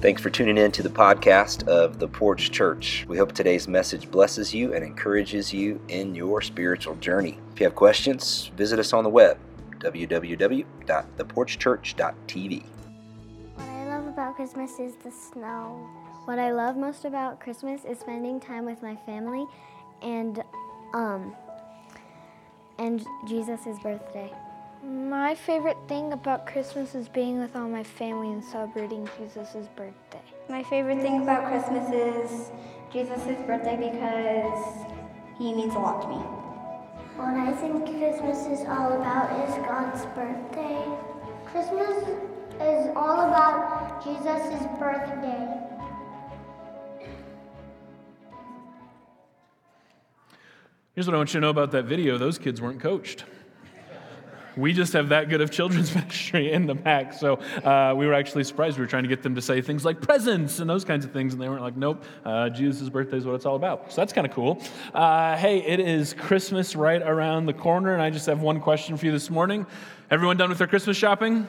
Thanks for tuning in to the podcast of The Porch Church. We hope today's message blesses you and encourages you in your spiritual journey. If you have questions, visit us on the web, www.theporchchurch.tv. What I love about Christmas is the snow. What I love most about Christmas is spending time with my family and um and Jesus' birthday. My favorite thing about Christmas is being with all my family and celebrating Jesus' birthday. My favorite thing about Christmas is Jesus' birthday because he means a lot to me. What I think Christmas is all about is God's birthday. Christmas is all about Jesus' birthday. Here's what I want you to know about that video those kids weren't coached. We just have that good of children's ministry in the back. So uh, we were actually surprised. We were trying to get them to say things like presents and those kinds of things, and they weren't like, nope, uh, Jesus' birthday is what it's all about. So that's kind of cool. Uh, hey, it is Christmas right around the corner, and I just have one question for you this morning. Everyone done with their Christmas shopping?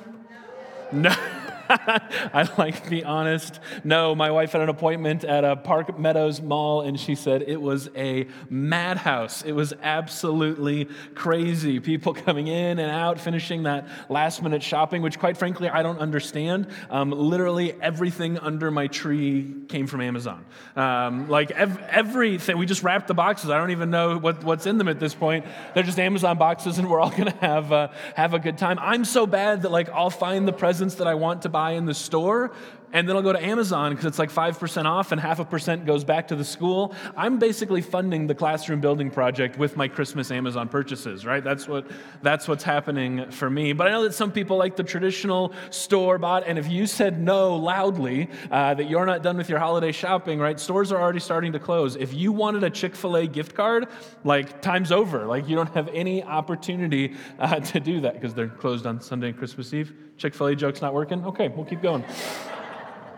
No. I like to be honest. No, my wife had an appointment at a Park Meadows Mall, and she said it was a madhouse. It was absolutely crazy. People coming in and out, finishing that last minute shopping, which, quite frankly, I don't understand. Um, literally everything under my tree came from Amazon. Um, like ev- everything, we just wrapped the boxes. I don't even know what, what's in them at this point. They're just Amazon boxes, and we're all going to have uh, have a good time. I'm so bad that like I'll find the presents that I want to buy buy in the store and then I'll go to Amazon because it's like 5% off and half a percent goes back to the school. I'm basically funding the classroom building project with my Christmas Amazon purchases, right? That's what that's what's happening for me. But I know that some people like the traditional store bought, and if you said no loudly uh, that you're not done with your holiday shopping, right? Stores are already starting to close. If you wanted a Chick-fil-A gift card, like time's over. Like you don't have any opportunity uh, to do that because they're closed on Sunday and Christmas Eve. Chick-fil-A joke's not working. Okay, we'll keep going.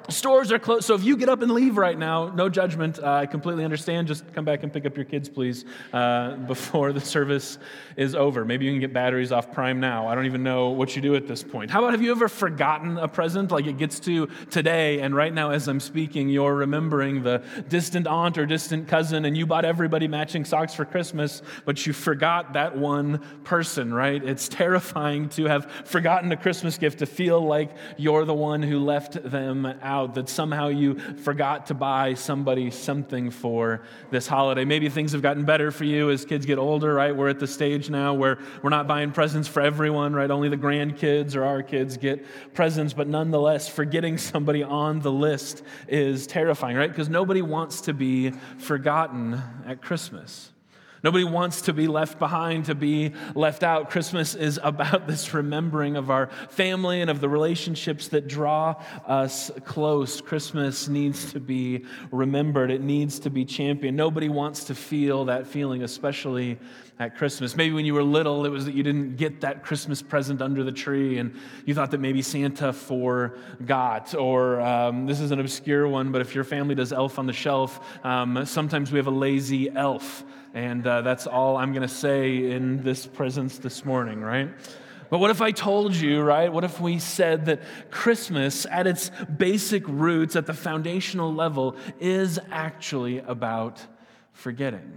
Stores are closed. So if you get up and leave right now, no judgment. Uh, I completely understand. Just come back and pick up your kids, please, uh, before the service is over. Maybe you can get batteries off Prime now. I don't even know what you do at this point. How about have you ever forgotten a present? Like it gets to today, and right now, as I'm speaking, you're remembering the distant aunt or distant cousin, and you bought everybody matching socks for Christmas, but you forgot that one person, right? It's terrifying to have forgotten a Christmas gift, to feel like you're the one who left them out out that somehow you forgot to buy somebody something for this holiday. Maybe things have gotten better for you as kids get older, right? We're at the stage now where we're not buying presents for everyone, right? Only the grandkids or our kids get presents, but nonetheless, forgetting somebody on the list is terrifying, right? Because nobody wants to be forgotten at Christmas. Nobody wants to be left behind, to be left out. Christmas is about this remembering of our family and of the relationships that draw us close. Christmas needs to be remembered, it needs to be championed. Nobody wants to feel that feeling, especially at Christmas. Maybe when you were little, it was that you didn't get that Christmas present under the tree and you thought that maybe Santa forgot. Or um, this is an obscure one, but if your family does Elf on the Shelf, um, sometimes we have a lazy elf. And uh, that's all I'm going to say in this presence this morning, right? But what if I told you, right? What if we said that Christmas, at its basic roots, at the foundational level, is actually about forgetting?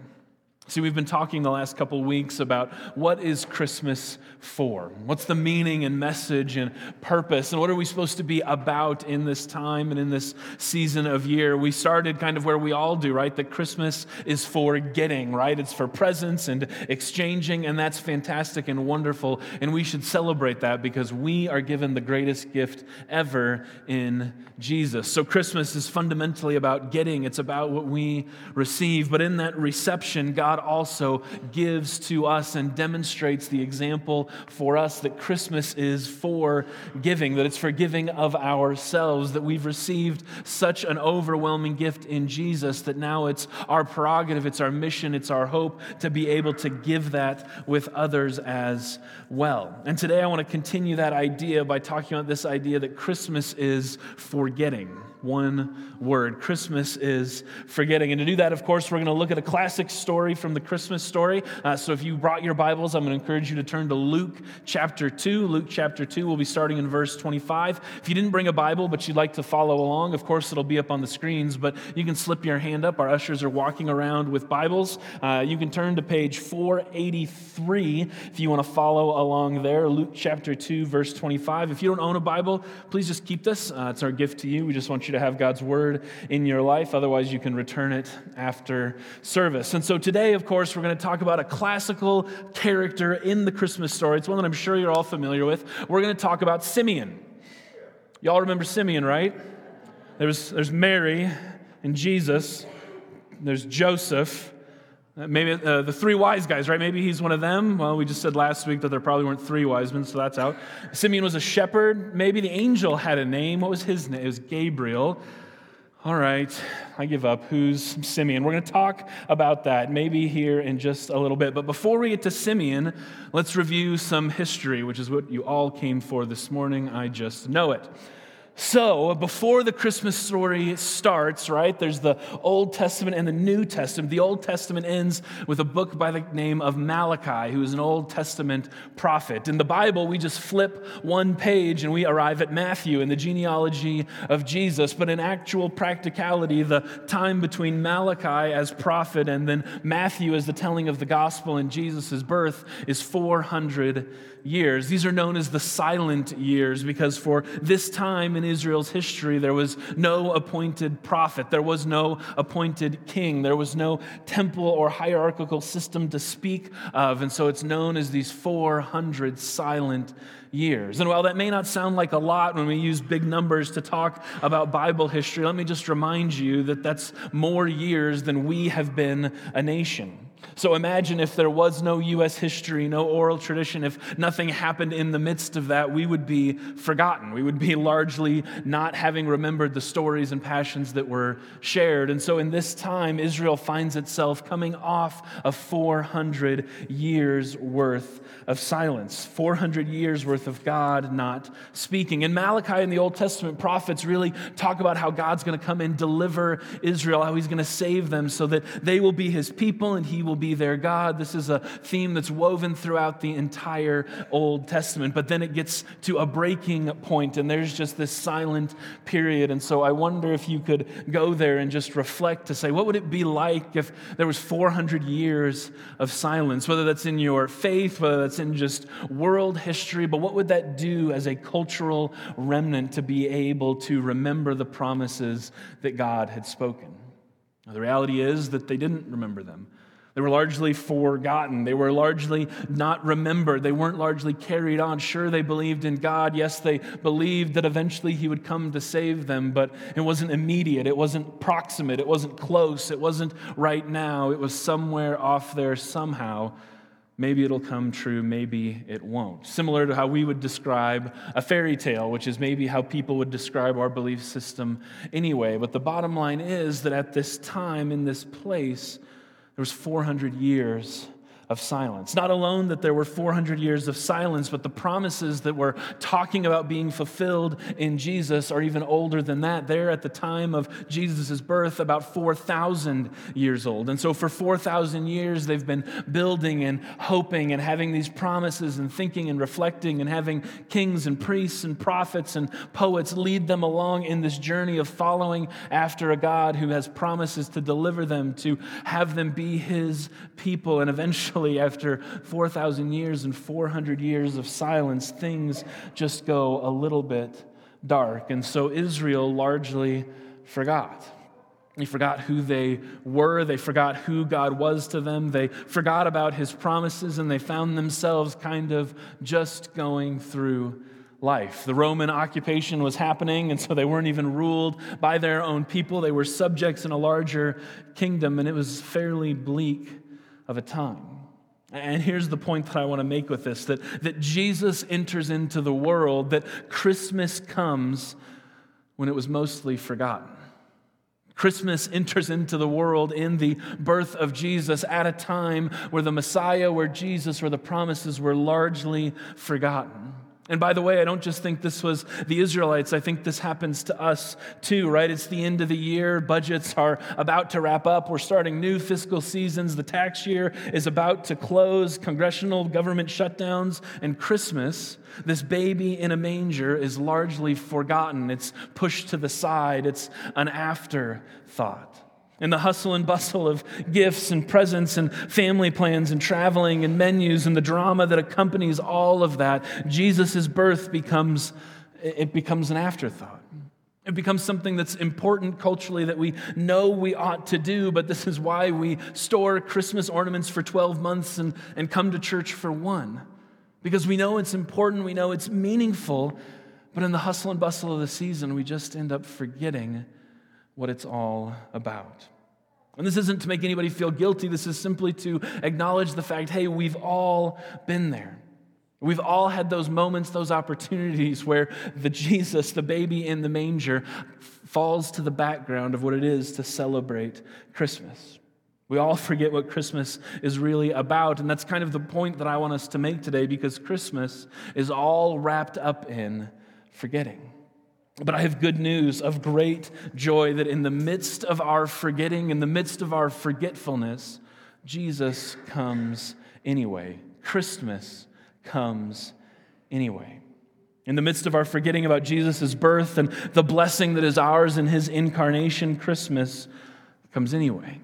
See, we've been talking the last couple weeks about what is Christmas for? What's the meaning and message and purpose? And what are we supposed to be about in this time and in this season of year? We started kind of where we all do, right? That Christmas is for getting, right? It's for presents and exchanging, and that's fantastic and wonderful. And we should celebrate that because we are given the greatest gift ever in Jesus. So Christmas is fundamentally about getting, it's about what we receive. But in that reception, God God also gives to us and demonstrates the example for us that Christmas is for giving, that it's for giving of ourselves, that we've received such an overwhelming gift in Jesus that now it's our prerogative, it's our mission, it's our hope to be able to give that with others as well. And today I want to continue that idea by talking about this idea that Christmas is forgetting one word. Christmas is forgetting. And to do that, of course, we're going to look at a classic story from the Christmas story. Uh, so if you brought your Bibles, I'm going to encourage you to turn to Luke chapter 2. Luke chapter 2, we'll be starting in verse 25. If you didn't bring a Bible, but you'd like to follow along, of course, it'll be up on the screens, but you can slip your hand up. Our ushers are walking around with Bibles. Uh, you can turn to page 483 if you want to follow along there. Luke chapter 2, verse 25. If you don't own a Bible, please just keep this. Uh, it's our gift to you. We just want you to have God's word in your life. Otherwise, you can return it after service. And so today, of course, we're going to talk about a classical character in the Christmas story. It's one that I'm sure you're all familiar with. We're going to talk about Simeon. Y'all remember Simeon, right? There's, there's Mary and Jesus, there's Joseph. Maybe uh, the three wise guys, right? Maybe he's one of them. Well, we just said last week that there probably weren't three wise men, so that's out. Simeon was a shepherd. Maybe the angel had a name. What was his name? It was Gabriel. All right, I give up. Who's Simeon? We're going to talk about that maybe here in just a little bit. But before we get to Simeon, let's review some history, which is what you all came for this morning. I just know it. So, before the Christmas story starts, right, there's the Old Testament and the New Testament. The Old Testament ends with a book by the name of Malachi, who is an Old Testament prophet. In the Bible, we just flip one page and we arrive at Matthew and the genealogy of Jesus. But in actual practicality, the time between Malachi as prophet and then Matthew as the telling of the gospel and Jesus' birth is 400 years. These are known as the silent years because for this time in Israel's history, there was no appointed prophet, there was no appointed king, there was no temple or hierarchical system to speak of. And so it's known as these 400 silent years. And while that may not sound like a lot when we use big numbers to talk about Bible history, let me just remind you that that's more years than we have been a nation. So imagine if there was no U.S. history, no oral tradition, if nothing happened in the midst of that, we would be forgotten. We would be largely not having remembered the stories and passions that were shared. And so in this time, Israel finds itself coming off of 400 years worth of silence, 400 years worth of God not speaking. And Malachi and the Old Testament prophets really talk about how God's going to come and deliver Israel, how he's going to save them so that they will be his people and he will be their God. This is a theme that's woven throughout the entire Old Testament. But then it gets to a breaking point and there's just this silent period. And so I wonder if you could go there and just reflect to say, what would it be like if there was 400 years of silence, whether that's in your faith, whether that's in just world history, but what would that do as a cultural remnant to be able to remember the promises that God had spoken? Now, the reality is that they didn't remember them. They were largely forgotten. They were largely not remembered. They weren't largely carried on. Sure, they believed in God. Yes, they believed that eventually He would come to save them, but it wasn't immediate. It wasn't proximate. It wasn't close. It wasn't right now. It was somewhere off there somehow. Maybe it'll come true, maybe it won't. Similar to how we would describe a fairy tale, which is maybe how people would describe our belief system anyway. But the bottom line is that at this time, in this place, there was 400 years of silence. Not alone that there were 400 years of silence, but the promises that were talking about being fulfilled in Jesus are even older than that. They're at the time of Jesus' birth about 4,000 years old. And so for 4,000 years, they've been building and hoping and having these promises and thinking and reflecting and having kings and priests and prophets and poets lead them along in this journey of following after a God who has promises to deliver them, to have them be his people, and eventually eventually, after 4,000 years and 400 years of silence, things just go a little bit dark. And so Israel largely forgot. They forgot who they were. They forgot who God was to them. They forgot about his promises, and they found themselves kind of just going through life. The Roman occupation was happening, and so they weren't even ruled by their own people. They were subjects in a larger kingdom, and it was fairly bleak of a time. And here's the point that I want to make with this that, that Jesus enters into the world, that Christmas comes when it was mostly forgotten. Christmas enters into the world in the birth of Jesus at a time where the Messiah, where Jesus, where the promises were largely forgotten. And by the way, I don't just think this was the Israelites. I think this happens to us too, right? It's the end of the year. Budgets are about to wrap up. We're starting new fiscal seasons. The tax year is about to close. Congressional government shutdowns and Christmas, this baby in a manger, is largely forgotten. It's pushed to the side, it's an afterthought. In the hustle and bustle of gifts and presents and family plans and traveling and menus and the drama that accompanies all of that, Jesus' birth becomes, it becomes an afterthought. It becomes something that's important culturally that we know we ought to do, but this is why we store Christmas ornaments for 12 months and, and come to church for one. Because we know it's important, we know it's meaningful, but in the hustle and bustle of the season, we just end up forgetting what it's all about. And this isn't to make anybody feel guilty, this is simply to acknowledge the fact hey, we've all been there. We've all had those moments, those opportunities where the Jesus, the baby in the manger, falls to the background of what it is to celebrate Christmas. We all forget what Christmas is really about, and that's kind of the point that I want us to make today because Christmas is all wrapped up in forgetting. But I have good news of great joy that in the midst of our forgetting, in the midst of our forgetfulness, Jesus comes anyway. Christmas comes anyway. In the midst of our forgetting about Jesus' birth and the blessing that is ours in his incarnation, Christmas comes anyway.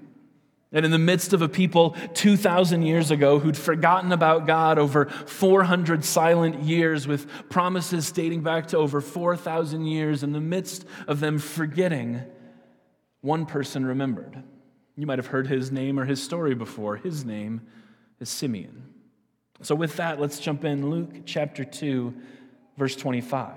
And in the midst of a people 2,000 years ago who'd forgotten about God over 400 silent years with promises dating back to over 4,000 years, in the midst of them forgetting, one person remembered. You might have heard his name or his story before. His name is Simeon. So, with that, let's jump in. Luke chapter 2, verse 25.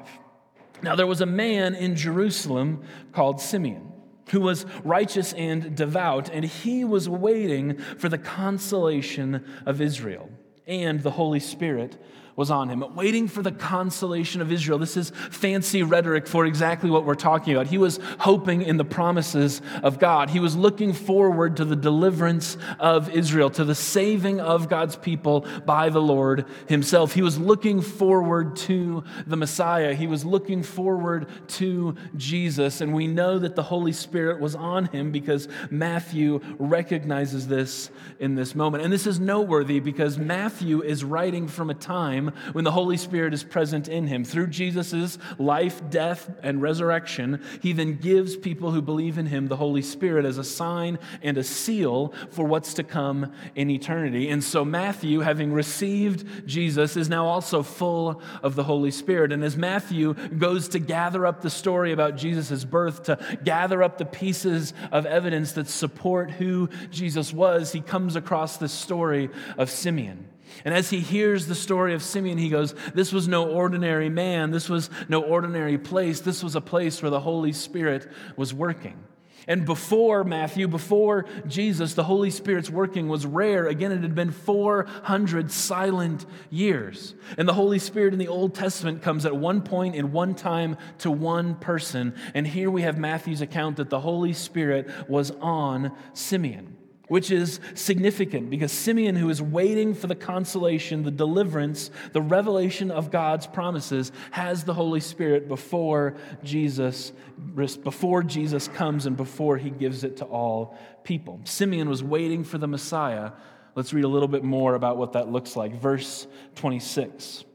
Now, there was a man in Jerusalem called Simeon who was righteous and devout, and he was waiting for the consolation of Israel. And the Holy Spirit was on him, waiting for the consolation of Israel. This is fancy rhetoric for exactly what we're talking about. He was hoping in the promises of God. He was looking forward to the deliverance of Israel, to the saving of God's people by the Lord Himself. He was looking forward to the Messiah. He was looking forward to Jesus. And we know that the Holy Spirit was on him because Matthew recognizes this in this moment. And this is noteworthy because Matthew is writing from a time when the Holy Spirit is present in him. Through Jesus' life, death, and resurrection, he then gives people who believe in him the Holy Spirit as a sign and a seal for what's to come in eternity. And so Matthew, having received Jesus, is now also full of the Holy Spirit. And as Matthew goes to gather up the story about Jesus' birth, to gather up the pieces of evidence that support who Jesus was, he comes across the story of Simeon. And as he hears the story of Simeon, he goes, This was no ordinary man. This was no ordinary place. This was a place where the Holy Spirit was working. And before Matthew, before Jesus, the Holy Spirit's working was rare. Again, it had been 400 silent years. And the Holy Spirit in the Old Testament comes at one point in one time to one person. And here we have Matthew's account that the Holy Spirit was on Simeon which is significant because Simeon, who is waiting for the consolation, the deliverance, the revelation of God's promises, has the Holy Spirit before Jesus, before Jesus comes and before he gives it to all people. Simeon was waiting for the Messiah. Let's read a little bit more about what that looks like. Verse 26.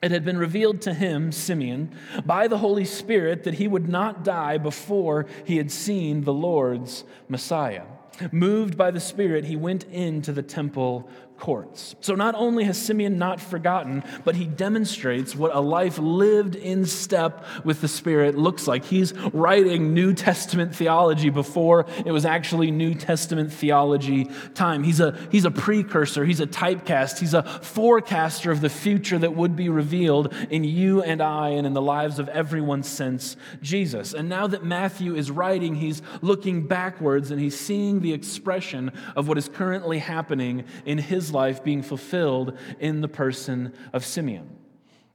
It had been revealed to him, Simeon, by the Holy Spirit that he would not die before he had seen the Lord's Messiah. Moved by the Spirit, he went into the temple courts. So not only has Simeon not forgotten, but he demonstrates what a life lived in step with the Spirit looks like. He's writing New Testament theology before it was actually New Testament theology time. He's a, he's a precursor, he's a typecast, he's a forecaster of the future that would be revealed in you and I and in the lives of everyone since Jesus. And now that Matthew is writing, he's looking backwards and he's seeing the expression of what is currently happening in life being fulfilled in the person of Simeon.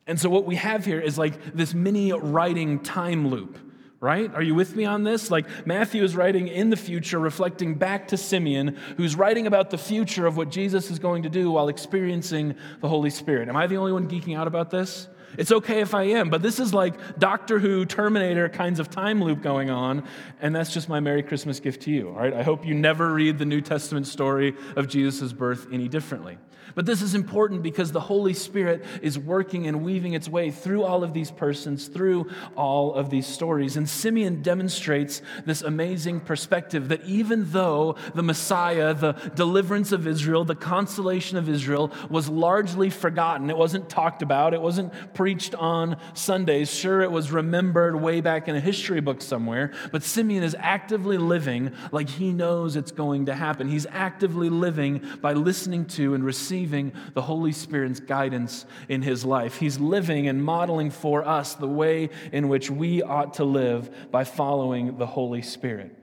And so, what we have here is like this mini writing time loop, right? Are you with me on this? Like, Matthew is writing in the future, reflecting back to Simeon, who's writing about the future of what Jesus is going to do while experiencing the Holy Spirit. Am I the only one geeking out about this? It's okay if I am, but this is like Doctor Who, Terminator kinds of time loop going on, and that's just my Merry Christmas gift to you, all right? I hope you never read the New Testament story of Jesus' birth any differently. But this is important because the Holy Spirit is working and weaving its way through all of these persons, through all of these stories. And Simeon demonstrates this amazing perspective that even though the Messiah, the deliverance of Israel, the consolation of Israel was largely forgotten, it wasn't talked about, it wasn't preached on Sundays. Sure, it was remembered way back in a history book somewhere, but Simeon is actively living like he knows it's going to happen. He's actively living by listening to and receiving receiving the Holy Spirit's guidance in his life. He's living and modeling for us the way in which we ought to live by following the Holy Spirit.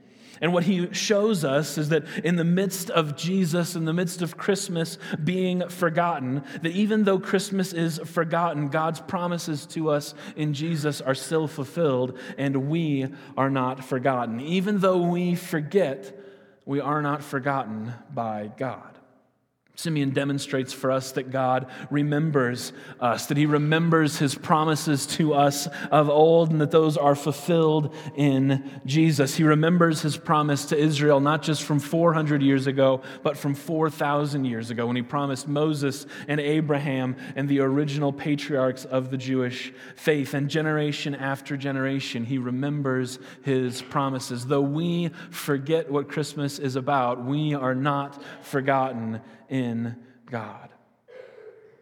And what he shows us is that in the midst of Jesus, in the midst of Christmas being forgotten, that even though Christmas is forgotten, God's promises to us in Jesus are still fulfilled, and we are not forgotten. Even though we forget, we are not forgotten by God. Simeon demonstrates for us that God remembers us, that he remembers his promises to us of old, and that those are fulfilled in Jesus. He remembers his promise to Israel, not just from 400 years ago, but from 4,000 years ago, when he promised Moses and Abraham and the original patriarchs of the Jewish faith. And generation after generation, he remembers his promises. Though we forget what Christmas is about, we are not forgotten in God.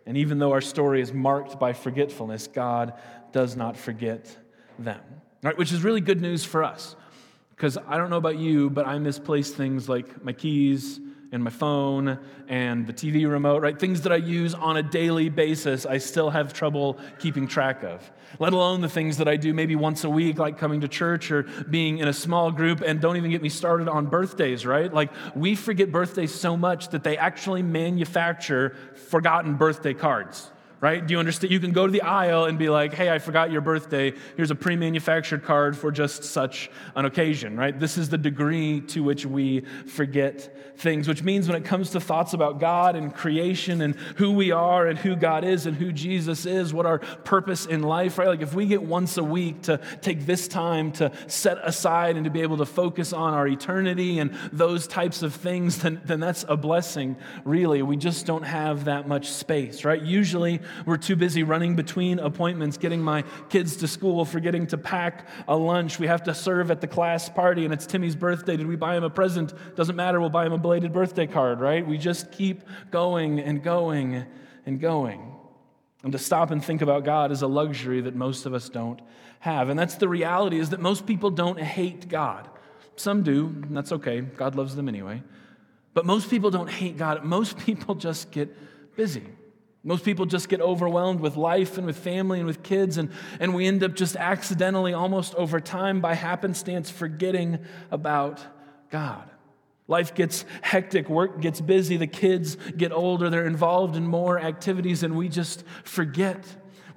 And even though our story is marked by forgetfulness, God does not forget them. Right, which is really good news for us. Because I don't know about you, but I misplace things like my keys and my phone and the TV remote, right? Things that I use on a daily basis, I still have trouble keeping track of. Let alone the things that I do maybe once a week, like coming to church or being in a small group, and don't even get me started on birthdays, right? Like, we forget birthdays so much that they actually manufacture forgotten birthday cards right? Do you understand? You can go to the aisle and be like, hey, I forgot your birthday. Here's a pre manufactured card for just such an occasion, right? This is the degree to which we forget things, which means when it comes to thoughts about God and creation and who we are and who God is and who Jesus is, what our purpose in life, right? Like if we get once a week to take this time to set aside and to be able to focus on our eternity and those types of things, then, then that's a blessing, really. We just don't have that much space, right? Usually, we're too busy running between appointments, getting my kids to school, forgetting to pack a lunch. We have to serve at the class party, and it's Timmy's birthday. Did we buy him a present? Doesn't matter. We'll buy him a belated birthday card, right? We just keep going and going and going. And to stop and think about God is a luxury that most of us don't have. And that's the reality is that most people don't hate God. Some do, and that's okay. God loves them anyway. But most people don't hate God. Most people just get busy. Most people just get overwhelmed with life and with family and with kids, and, and we end up just accidentally, almost over time, by happenstance, forgetting about God. Life gets hectic, work gets busy, the kids get older, they're involved in more activities, and we just forget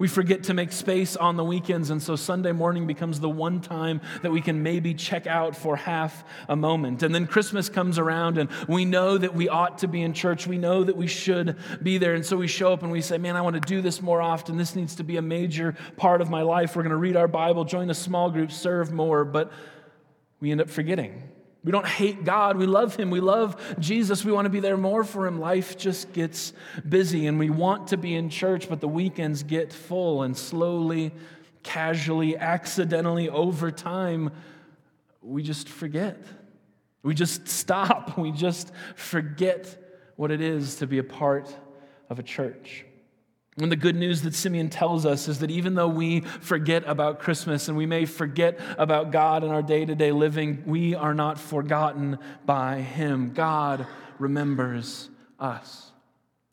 we forget to make space on the weekends, and so Sunday morning becomes the one time that we can maybe check out for half a moment. And then Christmas comes around, and we know that we ought to be in church. We know that we should be there. And so we show up and we say, Man, I want to do this more often. This needs to be a major part of my life. We're going to read our Bible, join a small group, serve more. But we end up forgetting. We don't hate God. We love Him. We love Jesus. We want to be there more for Him. Life just gets busy and we want to be in church, but the weekends get full and slowly, casually, accidentally, over time, we just forget. We just stop. We just forget what it is to be a part of a church. And the good news that Simeon tells us is that even though we forget about Christmas and we may forget about God in our day to day living, we are not forgotten by Him. God remembers us.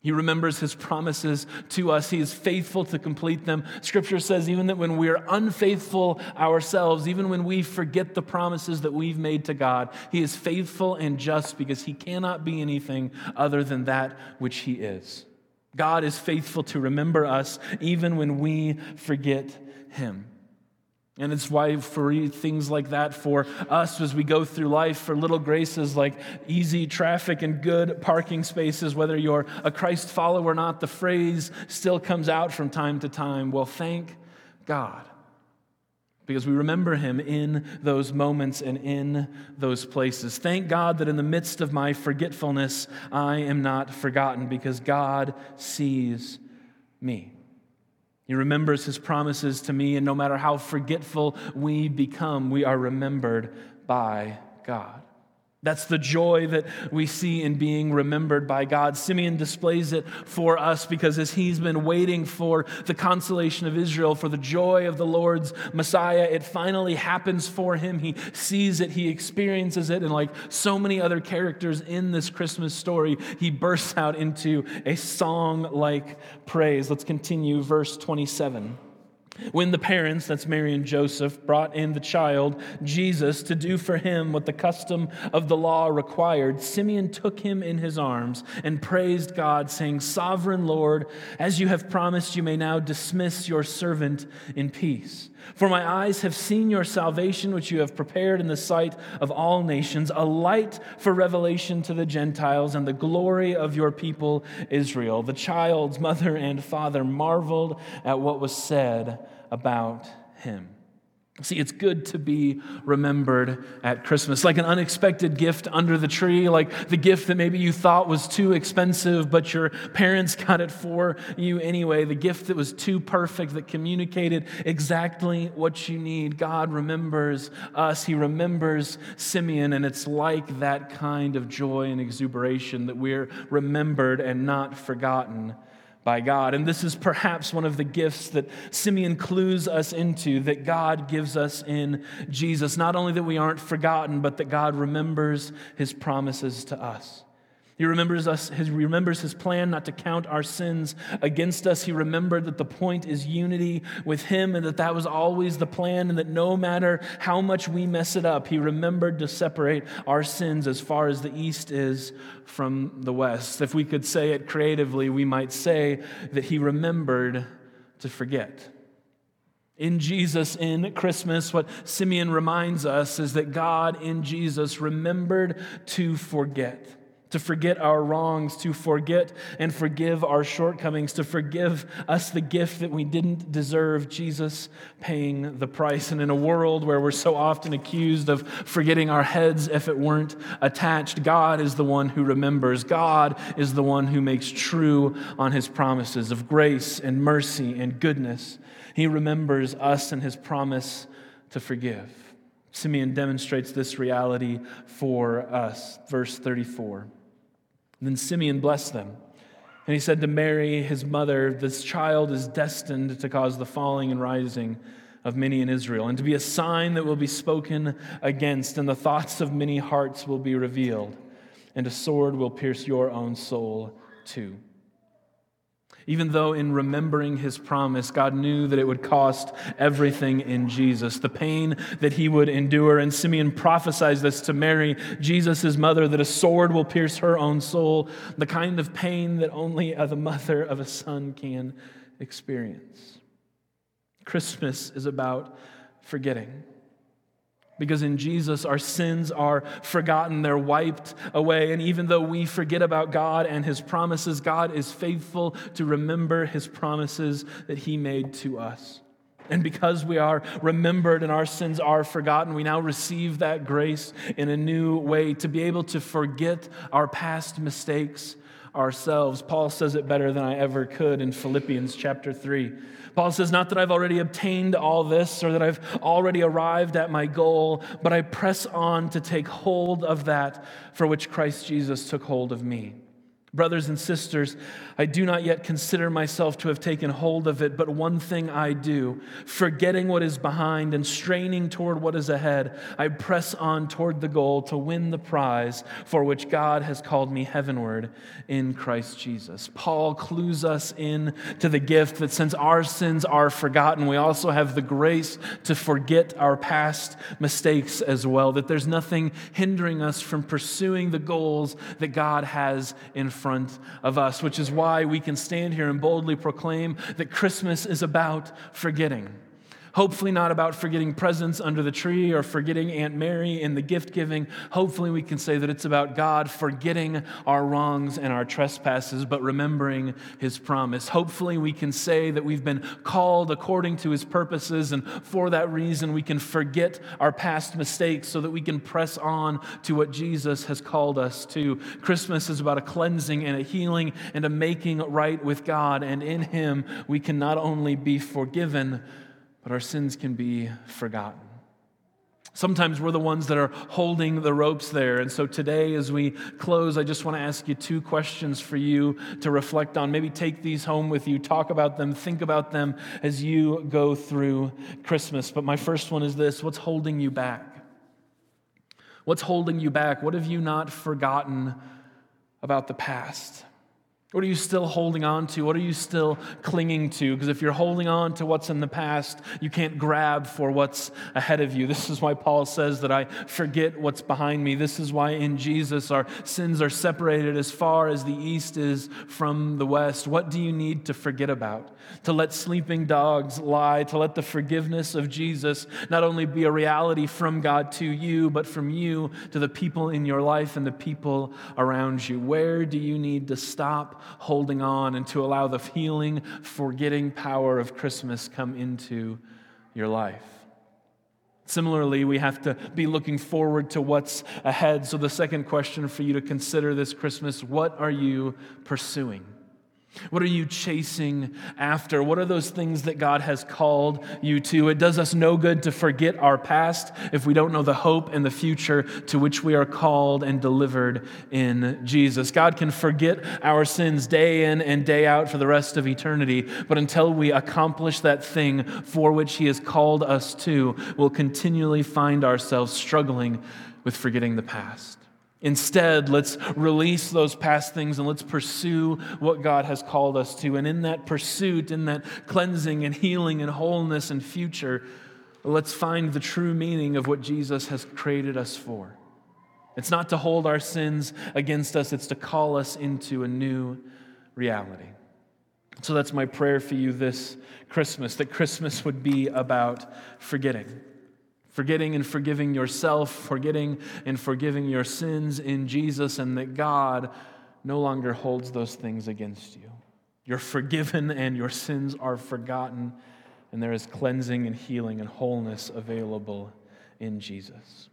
He remembers his promises to us. He is faithful to complete them. Scripture says even that when we are unfaithful ourselves, even when we forget the promises that we've made to God, he is faithful and just because he cannot be anything other than that which he is. God is faithful to remember us even when we forget Him. And it's why, for things like that, for us as we go through life, for little graces like easy traffic and good parking spaces, whether you're a Christ follower or not, the phrase still comes out from time to time. Well, thank God. Because we remember him in those moments and in those places. Thank God that in the midst of my forgetfulness, I am not forgotten because God sees me. He remembers his promises to me, and no matter how forgetful we become, we are remembered by God. That's the joy that we see in being remembered by God. Simeon displays it for us because as he's been waiting for the consolation of Israel, for the joy of the Lord's Messiah, it finally happens for him. He sees it, he experiences it, and like so many other characters in this Christmas story, he bursts out into a song like praise. Let's continue, verse 27. When the parents, that's Mary and Joseph, brought in the child, Jesus, to do for him what the custom of the law required, Simeon took him in his arms and praised God, saying, Sovereign Lord, as you have promised, you may now dismiss your servant in peace. For my eyes have seen your salvation, which you have prepared in the sight of all nations, a light for revelation to the Gentiles and the glory of your people Israel. The child's mother and father marveled at what was said about him. See, it's good to be remembered at Christmas, like an unexpected gift under the tree, like the gift that maybe you thought was too expensive, but your parents got it for you anyway, the gift that was too perfect, that communicated exactly what you need. God remembers us, He remembers Simeon, and it's like that kind of joy and exuberation that we're remembered and not forgotten by God. And this is perhaps one of the gifts that Simeon clues us into that God gives us in Jesus. Not only that we aren't forgotten, but that God remembers his promises to us. He remembers us, he remembers his plan not to count our sins against us. He remembered that the point is unity with him and that that was always the plan and that no matter how much we mess it up, he remembered to separate our sins as far as the east is from the west. If we could say it creatively, we might say that he remembered to forget. In Jesus, in Christmas, what Simeon reminds us is that God in Jesus remembered to forget to forget our wrongs, to forget and forgive our shortcomings, to forgive us the gift that we didn't deserve, Jesus paying the price. And in a world where we're so often accused of forgetting our heads if it weren't attached, God is the one who remembers. God is the one who makes true on his promises of grace and mercy and goodness. He remembers us and his promise to forgive. Simeon demonstrates this reality for us. Verse 34. Then Simeon blessed them. And he said to Mary, his mother, This child is destined to cause the falling and rising of many in Israel, and to be a sign that will be spoken against, and the thoughts of many hearts will be revealed, and a sword will pierce your own soul too. Even though in remembering his promise, God knew that it would cost everything in Jesus, the pain that he would endure. And Simeon prophesies this to Mary, Jesus' mother, that a sword will pierce her own soul, the kind of pain that only the mother of a son can experience. Christmas is about forgetting. Because in Jesus, our sins are forgotten, they're wiped away. And even though we forget about God and His promises, God is faithful to remember His promises that He made to us. And because we are remembered and our sins are forgotten, we now receive that grace in a new way to be able to forget our past mistakes ourselves. Paul says it better than I ever could in Philippians chapter 3. Paul says, Not that I've already obtained all this or that I've already arrived at my goal, but I press on to take hold of that for which Christ Jesus took hold of me. Brothers and sisters, I do not yet consider myself to have taken hold of it, but one thing I do, forgetting what is behind and straining toward what is ahead, I press on toward the goal to win the prize for which God has called me heavenward in Christ Jesus. Paul clues us in to the gift that since our sins are forgotten, we also have the grace to forget our past mistakes as well, that there's nothing hindering us from pursuing the goals that God has in front of us, which is why we can stand here and boldly proclaim that Christmas is about forgetting. Hopefully, not about forgetting presents under the tree or forgetting Aunt Mary in the gift giving. Hopefully, we can say that it's about God forgetting our wrongs and our trespasses, but remembering His promise. Hopefully, we can say that we've been called according to His purposes, and for that reason, we can forget our past mistakes so that we can press on to what Jesus has called us to. Christmas is about a cleansing and a healing and a making right with God, and in Him, we can not only be forgiven but our sins can be forgotten. Sometimes we're the ones that are holding the ropes there. And so today, as we close, I just want to ask you two questions for you to reflect on. Maybe take these home with you, talk about them, think about them as you go through Christmas. But my first one is this What's holding you back? What's holding you back? What have you not forgotten about the past? What are you still holding on to? What are you still clinging to? Because if you're holding on to what's in the past, you can't grab for what's ahead of you. This is why Paul says that I forget what's behind me. This is why in Jesus our sins are separated as far as the east is from the west. What do you need to forget about? To let sleeping dogs lie, to let the forgiveness of Jesus not only be a reality from God to you, but from you to the people in your life and the people around you. Where do you need to stop? Holding on and to allow the healing, forgetting power of Christmas come into your life. Similarly, we have to be looking forward to what's ahead. So, the second question for you to consider this Christmas what are you pursuing? What are you chasing after? What are those things that God has called you to? It does us no good to forget our past if we don't know the hope and the future to which we are called and delivered in Jesus. God can forget our sins day in and day out for the rest of eternity, but until we accomplish that thing for which He has called us to, we'll continually find ourselves struggling with forgetting the past. Instead, let's release those past things and let's pursue what God has called us to. And in that pursuit, in that cleansing and healing and wholeness and future, let's find the true meaning of what Jesus has created us for. It's not to hold our sins against us, it's to call us into a new reality. So that's my prayer for you this Christmas that Christmas would be about forgetting forgetting and forgiving yourself, forgetting and forgiving your sins in Jesus, and that God no longer holds those things against you. You're forgiven and your sins are forgotten, and there is cleansing and healing and wholeness available in Jesus.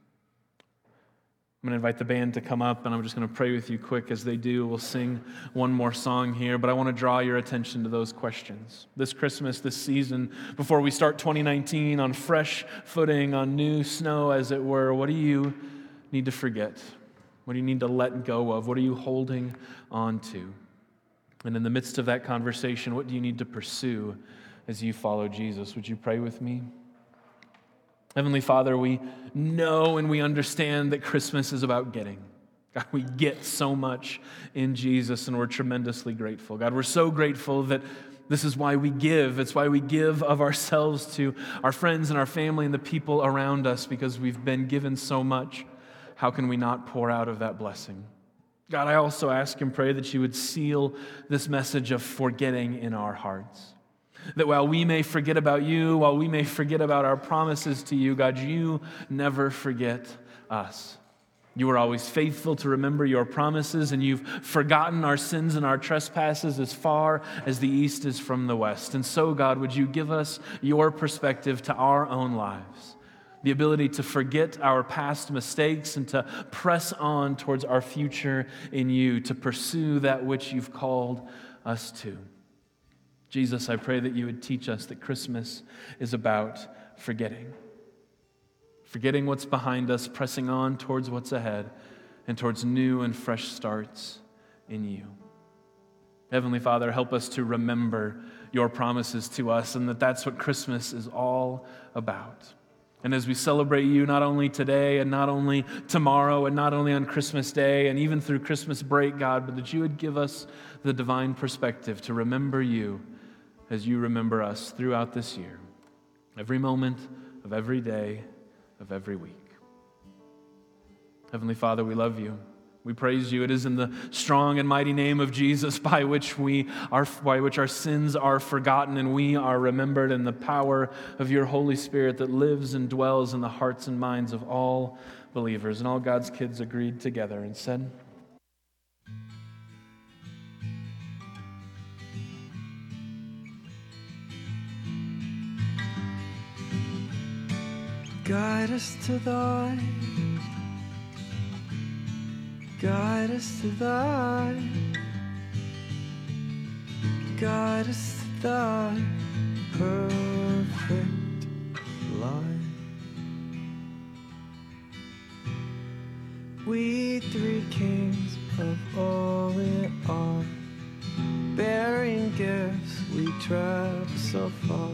I'm going to invite the band to come up, and I'm just going to pray with you quick as they do. We'll sing one more song here, but I want to draw your attention to those questions. This Christmas, this season, before we start 2019 on fresh footing, on new snow, as it were, what do you need to forget? What do you need to let go of? What are you holding on to? And in the midst of that conversation, what do you need to pursue as you follow Jesus? Would you pray with me? Heavenly Father, we know and we understand that Christmas is about getting. God, we get so much in Jesus and we're tremendously grateful. God, we're so grateful that this is why we give. It's why we give of ourselves to our friends and our family and the people around us because we've been given so much. How can we not pour out of that blessing? God, I also ask and pray that you would seal this message of forgetting in our hearts. That while we may forget about you, while we may forget about our promises to you, God, you never forget us. You are always faithful to remember your promises, and you've forgotten our sins and our trespasses as far as the east is from the west. And so, God, would you give us your perspective to our own lives? The ability to forget our past mistakes and to press on towards our future in you, to pursue that which you've called us to. Jesus, I pray that you would teach us that Christmas is about forgetting. Forgetting what's behind us, pressing on towards what's ahead, and towards new and fresh starts in you. Heavenly Father, help us to remember your promises to us and that that's what Christmas is all about. And as we celebrate you, not only today and not only tomorrow and not only on Christmas Day and even through Christmas break, God, but that you would give us the divine perspective to remember you as you remember us throughout this year, every moment of every day of every week. Heavenly Father, we love you. We praise you. It is in the strong and mighty name of Jesus by which we are by which our sins are forgotten and we are remembered in the power of your Holy Spirit that lives and dwells in the hearts and minds of all believers. And all God's kids agreed together and said, Guide us to thy Guide us to thy Guide us to thy perfect light We three kings of all we are Bearing gifts we travel so far